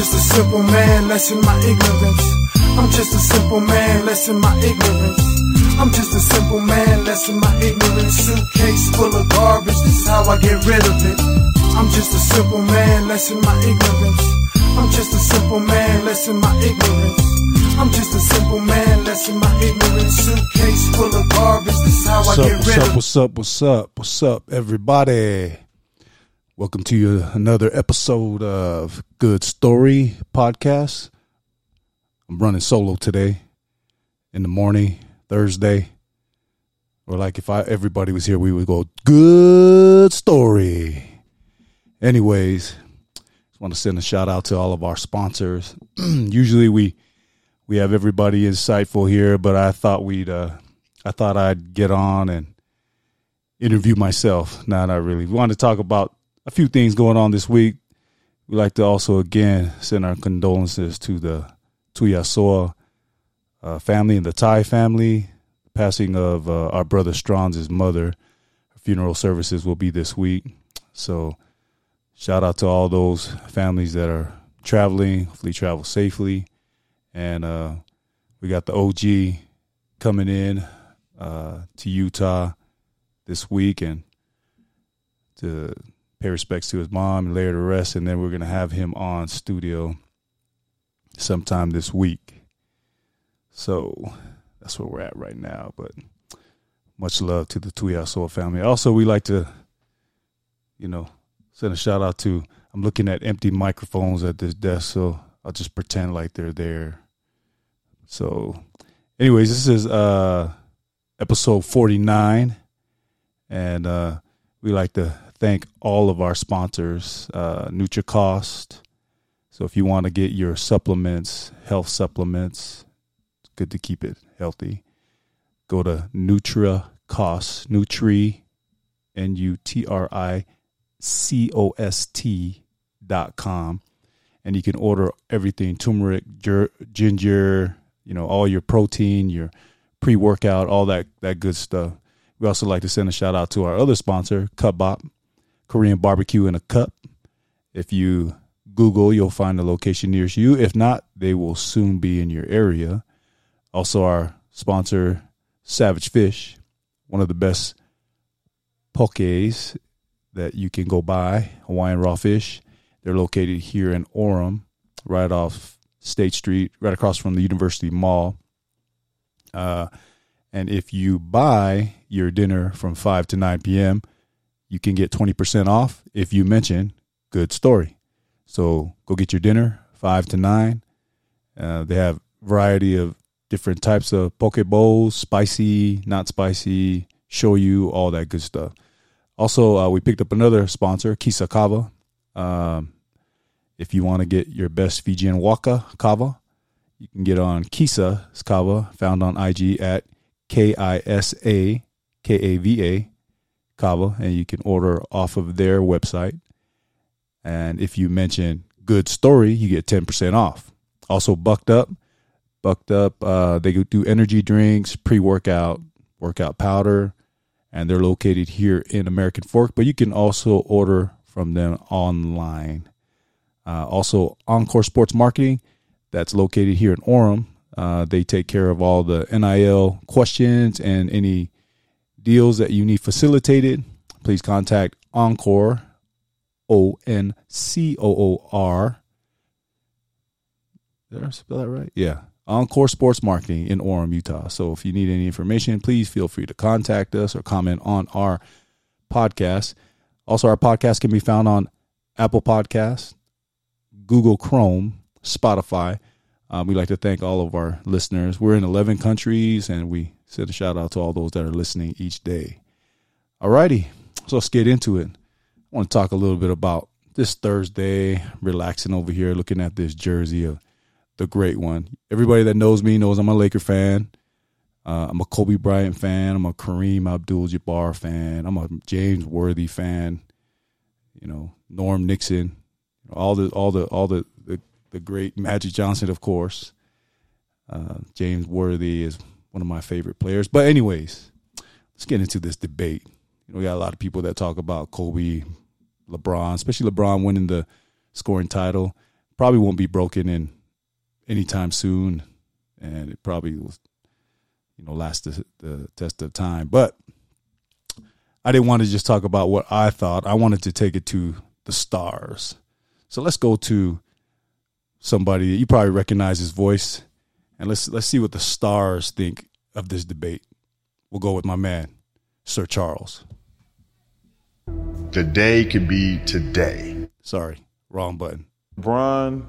just a simple man, lessen my ignorance. I'm just a simple man, lessen my ignorance. I'm just a simple man, lessen my ignorance. Suitcase full of garbage, this is how I get rid of it. I'm just a simple man, lessen my ignorance. I'm just a simple man, lessen my ignorance. I'm just a simple man, lessen my ignorance. Suitcase full of garbage, this is how What's I up, get what's rid up, of it. what's up, what's up, what's up, everybody? Welcome to another episode of Good Story Podcast. I'm running solo today in the morning, Thursday. Or like if I everybody was here, we would go good story. Anyways, just want to send a shout out to all of our sponsors. Usually we we have everybody insightful here, but I thought we'd uh I thought I'd get on and interview myself. Nah, I really. We want to talk about a few things going on this week. We'd like to also again send our condolences to the Tuyasoa uh, family and the Thai family. Passing of uh, our brother Strong's mother. Funeral services will be this week. So shout out to all those families that are traveling. Hopefully travel safely. And uh, we got the OG coming in uh, to Utah this week and to pay respects to his mom and lay her to rest. And then we're going to have him on studio sometime this week. So that's where we're at right now. But much love to the Tuyasoa family. Also, we like to, you know, send a shout out to. I'm looking at empty microphones at this desk, so I'll just pretend like they're there. So, anyways, this is uh episode 49, and uh, we like to thank all of our sponsors, uh, NutriCost. So, if you want to get your supplements, health supplements, it's good to keep it healthy. Go to NutriCost, Nutri, N U T R I C O S T dot com, and you can order everything turmeric, gir- ginger, you know, all your protein, your pre workout, all that that good stuff. We also like to send a shout out to our other sponsor, Cupbop, Korean barbecue in a cup. If you Google, you'll find the location nearest you. If not, they will soon be in your area. Also, our sponsor, Savage Fish, one of the best pokes that you can go buy, Hawaiian raw fish. They're located here in Orem, right off State Street, right across from the University Mall. Uh, and if you buy your dinner from 5 to 9 p.m., you can get 20% off if you mention Good Story. So go get your dinner, 5 to 9. Uh, they have variety of different types of poke bowls, spicy, not spicy, shoyu, all that good stuff. Also, uh, we picked up another sponsor, Kisa Kava. Um, if you want to get your best Fijian Waka Kava, you can get on Kisa's Kava, found on IG at K I S A K A V A Kava, and you can order off of their website. And if you mention Good Story, you get 10% off. Also, Bucked Up. Bucked Up, uh, they do energy drinks, pre workout, workout powder, and they're located here in American Fork, but you can also order from them online. Uh, also, Encore Sports Marketing, that's located here in Orem. Uh, they take care of all the NIL questions and any deals that you need facilitated. Please contact Encore, O N C O O R. Did I spell that right? Yeah. Encore Sports Marketing in Orem, Utah. So if you need any information, please feel free to contact us or comment on our podcast. Also, our podcast can be found on Apple Podcasts, Google Chrome, Spotify. Um, we'd like to thank all of our listeners. We're in 11 countries, and we send a shout out to all those that are listening each day. All righty, so let's get into it. I want to talk a little bit about this Thursday, relaxing over here, looking at this jersey of the great one. Everybody that knows me knows I'm a Laker fan. Uh, I'm a Kobe Bryant fan. I'm a Kareem Abdul-Jabbar fan. I'm a James Worthy fan. You know, Norm Nixon, all the all the all the the, the great Magic Johnson, of course. Uh, James Worthy is one of my favorite players. But anyways, let's get into this debate. You know, we got a lot of people that talk about Kobe, LeBron, especially LeBron winning the scoring title probably won't be broken in anytime soon, and it probably will, you know, last the, the test of time. But I didn't want to just talk about what I thought. I wanted to take it to the stars. So let's go to somebody you probably recognize his voice, and let's let's see what the stars think of this debate. We'll go with my man, Sir Charles. The day could be today. Sorry, wrong button. LeBron,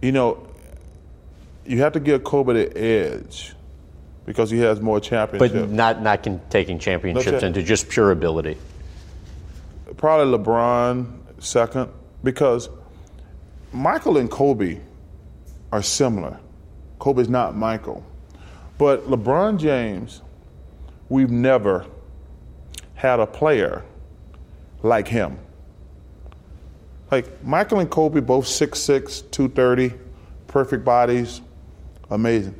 you know, you have to give Kobe the edge because he has more championships. But not not con- taking championships No cha- into just pure ability. Probably LeBron second because Michael and Kobe are similar. Kobe's not Michael. But LeBron James, we've never had a player like him. Like Michael and Kobe, both 6'6, 230, perfect bodies, amazing.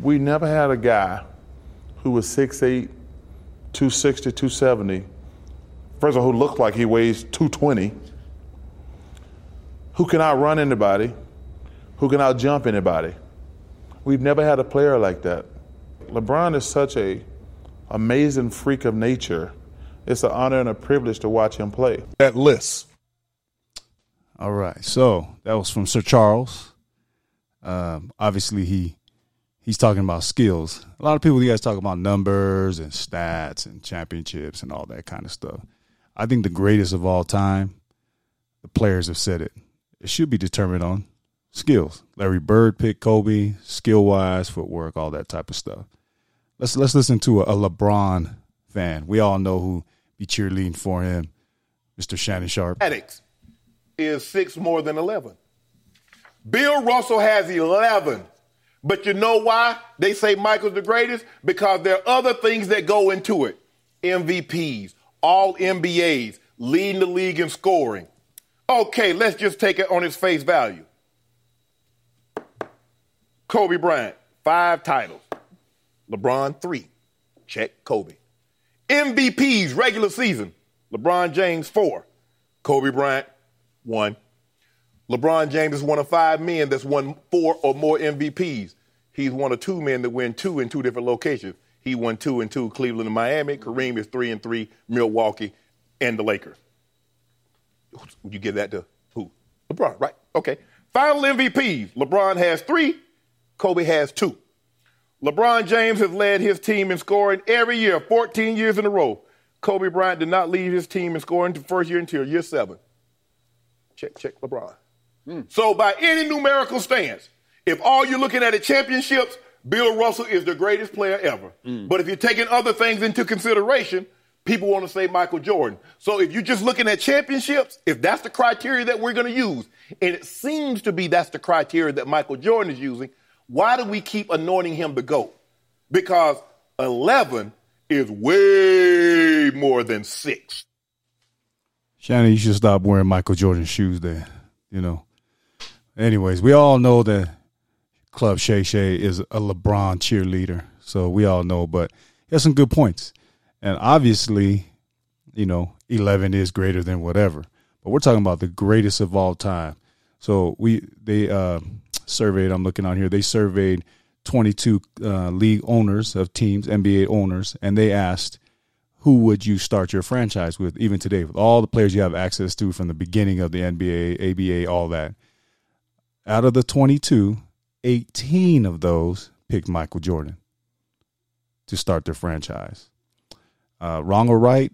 We never had a guy who was 6'8, 260, 270. First of all, who looked like he weighs 220, who can outrun anybody, who can outjump anybody. We've never had a player like that. LeBron is such a amazing freak of nature. It's an honor and a privilege to watch him play. That list. All right, so that was from Sir Charles. Um, obviously, he he's talking about skills. A lot of people, you guys talk about numbers and stats and championships and all that kind of stuff. I think the greatest of all time, the players have said it. It should be determined on skills. Larry Bird picked Kobe, skill wise, footwork, all that type of stuff. Let's let's listen to a, a LeBron fan. We all know who be cheerleading for him, Mr. Shannon Sharpe. Addicts is six more than 11. Bill Russell has 11. But you know why they say Michael's the greatest? Because there are other things that go into it MVPs, all NBAs, leading the league in scoring. Okay, let's just take it on its face value. Kobe Bryant, five titles. LeBron, three. Check Kobe. MVPs, regular season. LeBron James, four. Kobe Bryant, one. LeBron James is one of five men that's won four or more MVPs. He's one of two men that win two in two different locations. He won two and two, Cleveland and Miami. Kareem is three and three, Milwaukee and the Lakers. Would you give that to who? LeBron, right? Okay. Final MVPs. LeBron has three, Kobe has two. LeBron James has led his team in scoring every year, 14 years in a row. Kobe Bryant did not lead his team in scoring the first year until year seven. Check, check LeBron. Hmm. So, by any numerical stance, if all you're looking at is championships, Bill Russell is the greatest player ever. Hmm. But if you're taking other things into consideration, people want to say Michael Jordan. So, if you're just looking at championships, if that's the criteria that we're going to use, and it seems to be that's the criteria that Michael Jordan is using, why do we keep anointing him the GOAT? Because 11 is way more than six. Shannon, you should stop wearing Michael Jordan shoes there. You know. Anyways, we all know that Club Shay Shay is a LeBron cheerleader. So we all know, but he has some good points. And obviously, you know, 11 is greater than whatever. But we're talking about the greatest of all time. So we they uh, surveyed. I'm looking on here. They surveyed 22 uh, league owners of teams, NBA owners, and they asked, "Who would you start your franchise with, even today, with all the players you have access to from the beginning of the NBA, ABA, all that?" Out of the 22, 18 of those picked Michael Jordan to start their franchise. Uh, wrong or right,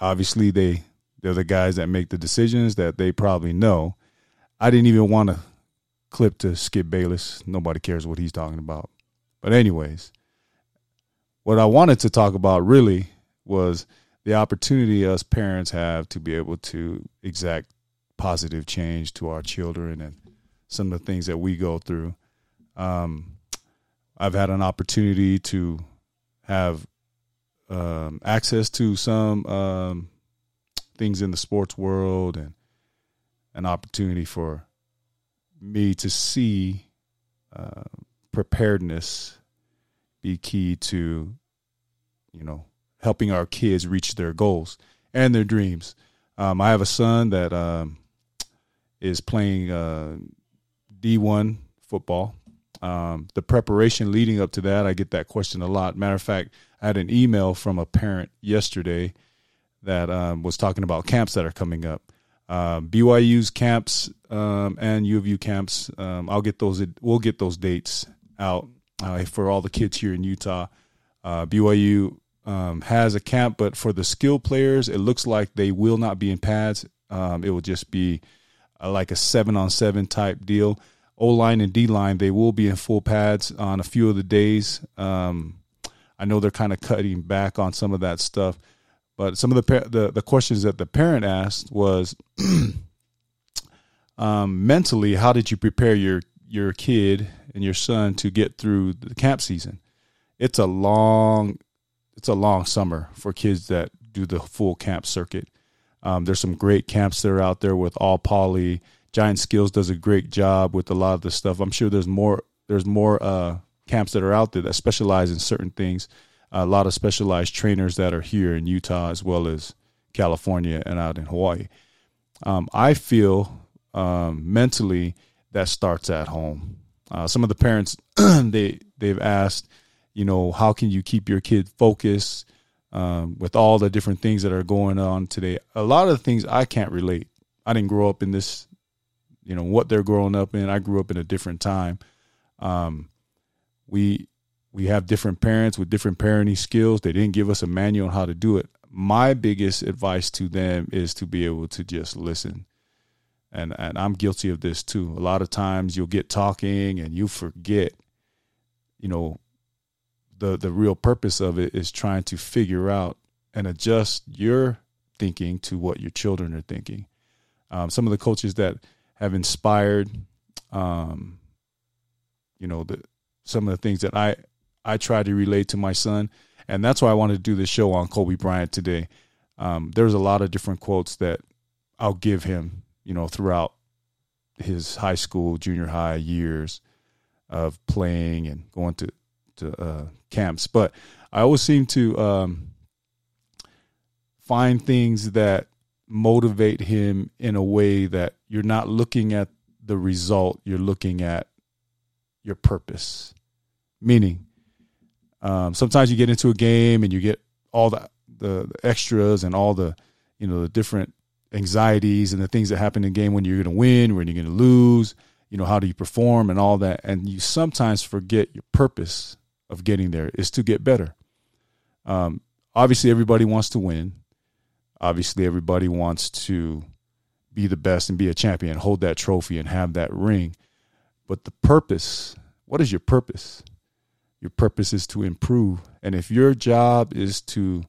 obviously they they're the guys that make the decisions that they probably know. I didn't even want to clip to Skip Bayless. Nobody cares what he's talking about. But anyways, what I wanted to talk about really was the opportunity us parents have to be able to exact positive change to our children and some of the things that we go through. Um, I've had an opportunity to have um, access to some um, things in the sports world and an opportunity for me to see uh, preparedness be key to, you know, helping our kids reach their goals and their dreams. Um, I have a son that um, is playing uh, D1 football. Um, the preparation leading up to that, I get that question a lot. Matter of fact, I had an email from a parent yesterday that um, was talking about camps that are coming up. Um, BYU's camps um, and U of U camps. Um, I'll get those. We'll get those dates out uh, for all the kids here in Utah. Uh, BYU um, has a camp, but for the skill players, it looks like they will not be in pads. Um, it will just be uh, like a seven on seven type deal. O line and D line, they will be in full pads on a few of the days. Um, I know they're kind of cutting back on some of that stuff, but some of the the, the questions that the parent asked was um, mentally, how did you prepare your your kid and your son to get through the camp season? It's a long it's a long summer for kids that do the full camp circuit. Um, there's some great camps that are out there with all poly. Giant Skills does a great job with a lot of the stuff. I'm sure there's more there's more uh, camps that are out there that specialize in certain things. A lot of specialized trainers that are here in Utah as well as California and out in Hawaii. Um, I feel um, mentally that starts at home. Uh, some of the parents they they've asked, you know, how can you keep your kid focused um, with all the different things that are going on today? A lot of the things I can't relate. I didn't grow up in this, you know, what they're growing up in. I grew up in a different time. Um, we we have different parents with different parenting skills. They didn't give us a manual on how to do it. My biggest advice to them is to be able to just listen. And and I'm guilty of this too. A lot of times you'll get talking and you forget, you know, the the real purpose of it is trying to figure out and adjust your thinking to what your children are thinking. Um, some of the coaches that have inspired, um, you know, the some of the things that I I try to relate to my son, and that's why I wanted to do this show on Kobe Bryant today. Um, there's a lot of different quotes that I'll give him, you know, throughout his high school, junior high years of playing and going to to uh, camps. But I always seem to um, find things that motivate him in a way that you're not looking at the result, you're looking at your purpose. Meaning, um, sometimes you get into a game and you get all the, the, the extras and all the you know the different anxieties and the things that happen in the game when you're going to win, when you're going to lose. You know how do you perform and all that, and you sometimes forget your purpose of getting there is to get better. Um, obviously, everybody wants to win. Obviously, everybody wants to be the best and be a champion, hold that trophy and have that ring. But the purpose, what is your purpose? Your purpose is to improve. And if your job is to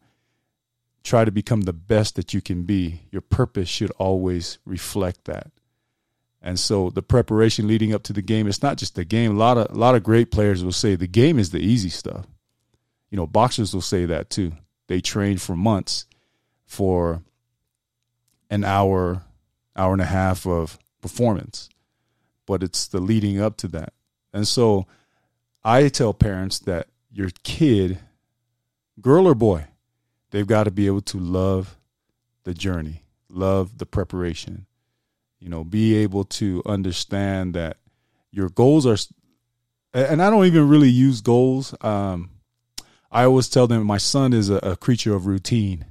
try to become the best that you can be, your purpose should always reflect that. And so the preparation leading up to the game, it's not just the game. A lot of a lot of great players will say the game is the easy stuff. You know, boxers will say that too. They train for months for an hour, hour and a half of performance. But it's the leading up to that. And so I tell parents that your kid, girl or boy, they've got to be able to love the journey, love the preparation, you know be able to understand that your goals are and i don't even really use goals um, i always tell them my son is a, a creature of routine.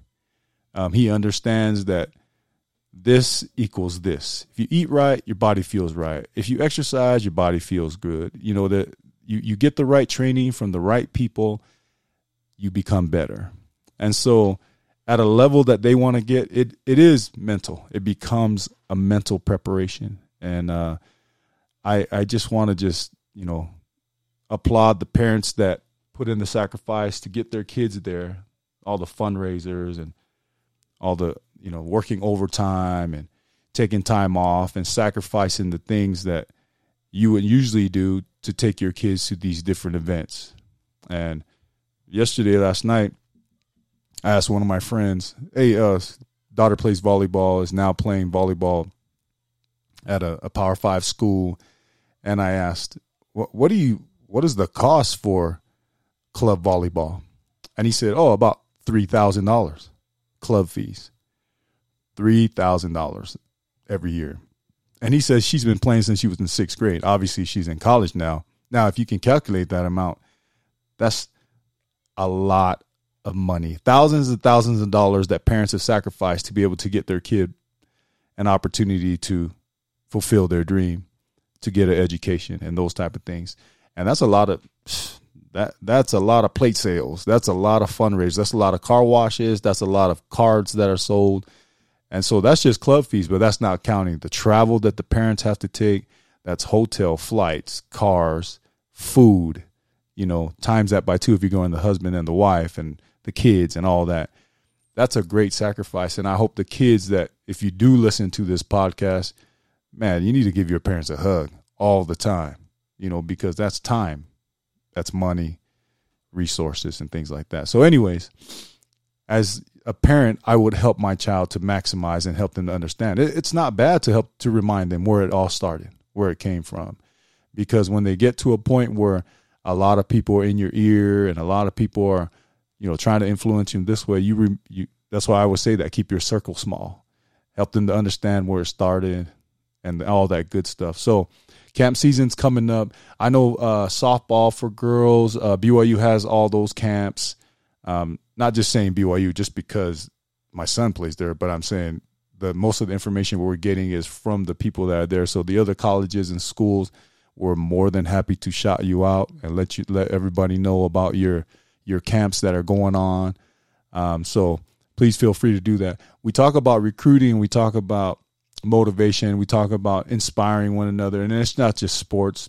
Um, he understands that this equals this. If you eat right your body feels right. If you exercise your body feels good. You know that you, you get the right training from the right people you become better and so at a level that they want to get, it it is mental. It becomes a mental preparation, and uh, I I just want to just you know applaud the parents that put in the sacrifice to get their kids there, all the fundraisers and all the you know working overtime and taking time off and sacrificing the things that you would usually do to take your kids to these different events. And yesterday, last night, I asked one of my friends, "Hey, uh, daughter plays volleyball. Is now playing volleyball at a, a Power Five school." And I asked, "What, what do you? What is the cost for club volleyball?" And he said, "Oh, about three thousand dollars, club fees, three thousand dollars every year." And he says she's been playing since she was in sixth grade. Obviously, she's in college now. Now, if you can calculate that amount, that's a lot of money, thousands and thousands of dollars that parents have sacrificed to be able to get their kid an opportunity to fulfill their dream, to get an education and those type of things. And that's a lot of that that's a lot of plate sales. That's a lot of fundraisers. That's a lot of car washes. That's a lot of cards that are sold. And so that's just club fees, but that's not counting the travel that the parents have to take. That's hotel, flights, cars, food, you know, times that by two if you're going the husband and the wife and the kids and all that. That's a great sacrifice. And I hope the kids that if you do listen to this podcast, man, you need to give your parents a hug all the time, you know, because that's time that's money, resources, and things like that. So, anyways, as a parent, I would help my child to maximize and help them to understand. it's not bad to help to remind them where it all started, where it came from, because when they get to a point where a lot of people are in your ear and a lot of people are, you know, trying to influence you this way, you, re, you that's why I would say that keep your circle small, help them to understand where it started, and all that good stuff. So camp season's coming up. I know uh, softball for girls. Uh, BYU has all those camps. Um, not just saying BYU just because my son plays there, but I'm saying the most of the information we're getting is from the people that are there. So the other colleges and schools were more than happy to shout you out and let you let everybody know about your your camps that are going on. Um, so please feel free to do that. We talk about recruiting. We talk about motivation. We talk about inspiring one another, and it's not just sports.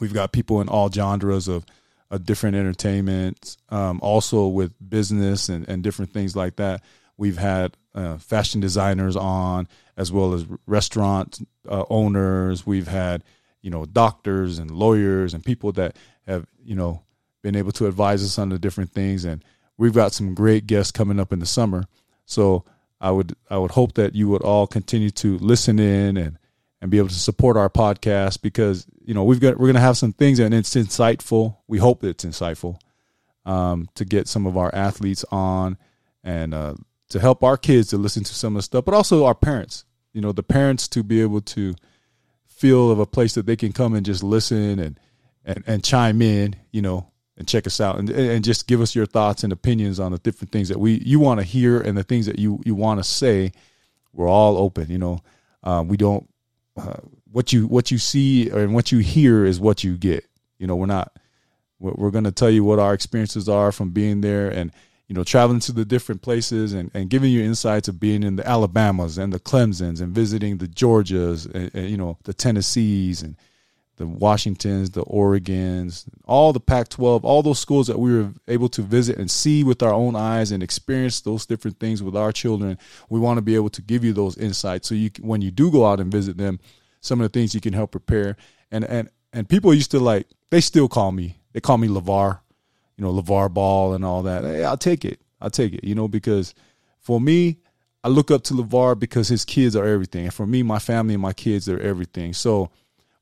We've got people in all genres of, of different entertainment, um, also with business and, and different things like that. We've had uh, fashion designers on, as well as restaurant uh, owners. We've had you know doctors and lawyers and people that have you know been able to advise us on the different things. And we've got some great guests coming up in the summer. So I would I would hope that you would all continue to listen in and and be able to support our podcast because you know we've got we're going to have some things and it's insightful. We hope it's insightful um, to get some of our athletes on and uh, to help our kids to listen to some of the stuff, but also our parents. You know, the parents to be able to feel of a place that they can come and just listen and and, and chime in. You know, and check us out and, and just give us your thoughts and opinions on the different things that we you want to hear and the things that you you want to say we're all open you know uh, we don't uh, what you what you see and what you hear is what you get. You know we're not we're, going to tell you what our experiences are from being there and you know traveling to the different places and, and giving you insights of being in the alabamas and the clemsons and visiting the georgias and, and you know the tennessees and the Washingtons, the Oregons, all the Pac 12, all those schools that we were able to visit and see with our own eyes and experience those different things with our children. We want to be able to give you those insights so you when you do go out and visit them, some of the things you can help prepare. And and and people used to like they still call me. They call me LeVar, you know, LeVar Ball and all that. Hey, I'll take it. I'll take it, you know, because for me, I look up to LeVar because his kids are everything. And for me, my family and my kids are everything. So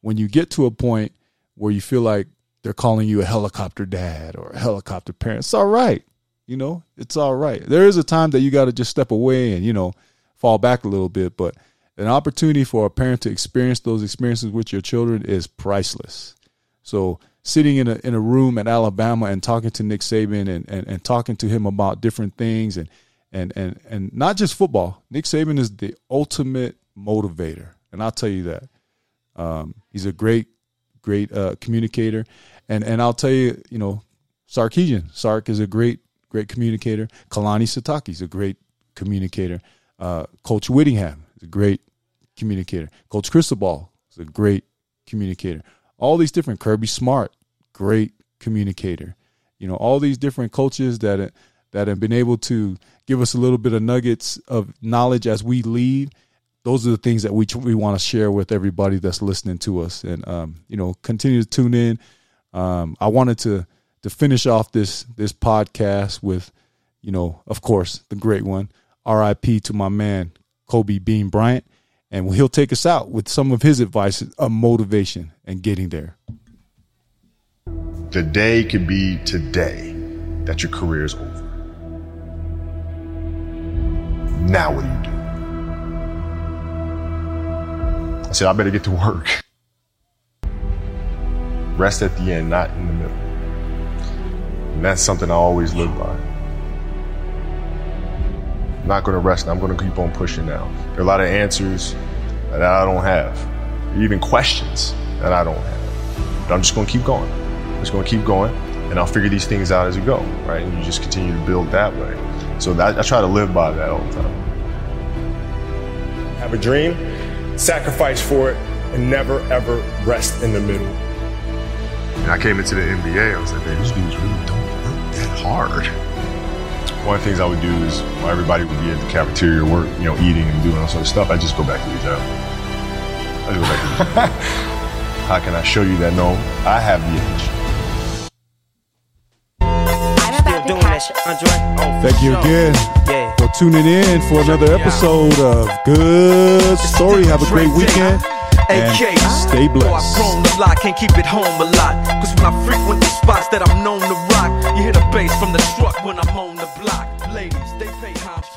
when you get to a point where you feel like they're calling you a helicopter dad or a helicopter parent, it's all right. You know, it's all right. There is a time that you got to just step away and, you know, fall back a little bit. But an opportunity for a parent to experience those experiences with your children is priceless. So sitting in a in a room at Alabama and talking to Nick Saban and, and, and talking to him about different things and and and and not just football. Nick Saban is the ultimate motivator. And I'll tell you that. Um, he's a great, great uh, communicator, and and I'll tell you, you know, Sarkisian Sark is a great, great communicator. Kalani Sitake is a great communicator. Uh, Coach Whittingham is a great communicator. Coach Cristobal is a great communicator. All these different Kirby Smart, great communicator. You know, all these different coaches that that have been able to give us a little bit of nuggets of knowledge as we leave those are the things that we we want to share with everybody that's listening to us, and um, you know, continue to tune in. Um, I wanted to to finish off this this podcast with, you know, of course, the great one, R.I.P. to my man Kobe Bean Bryant, and he'll take us out with some of his advice of motivation and getting there. The day could be today that your career is over. Now what do you do? Said, I better get to work. Rest at the end, not in the middle. And that's something I always live by. I'm not going to rest. I'm going to keep on pushing now. There are a lot of answers that I don't have, even questions that I don't have. But I'm just going to keep going. I'm just going to keep going, and I'll figure these things out as we go, right? And you just continue to build that way. So that, I try to live by that all the time. Have a dream, sacrifice for it, and never ever rest in the middle. And I came into the NBA, I was like, man, these dudes really don't work that hard. One of the things I would do is while everybody would be at the cafeteria work, you know, eating and doing all sort of stuff, I just go back to the job. I just go back to the job. How can I show you that no, I have the edge? Still doing that shit, Andre. Oh, Thank you sure. again Yeah. for tuning in for another episode of Good Story. Have a great weekend and AK. stay Oh, I've blessed. grown a lot, can't keep it home a lot. Cause when I frequent the spots that I'm known to rock, you hear the bass from the truck when I'm on the block.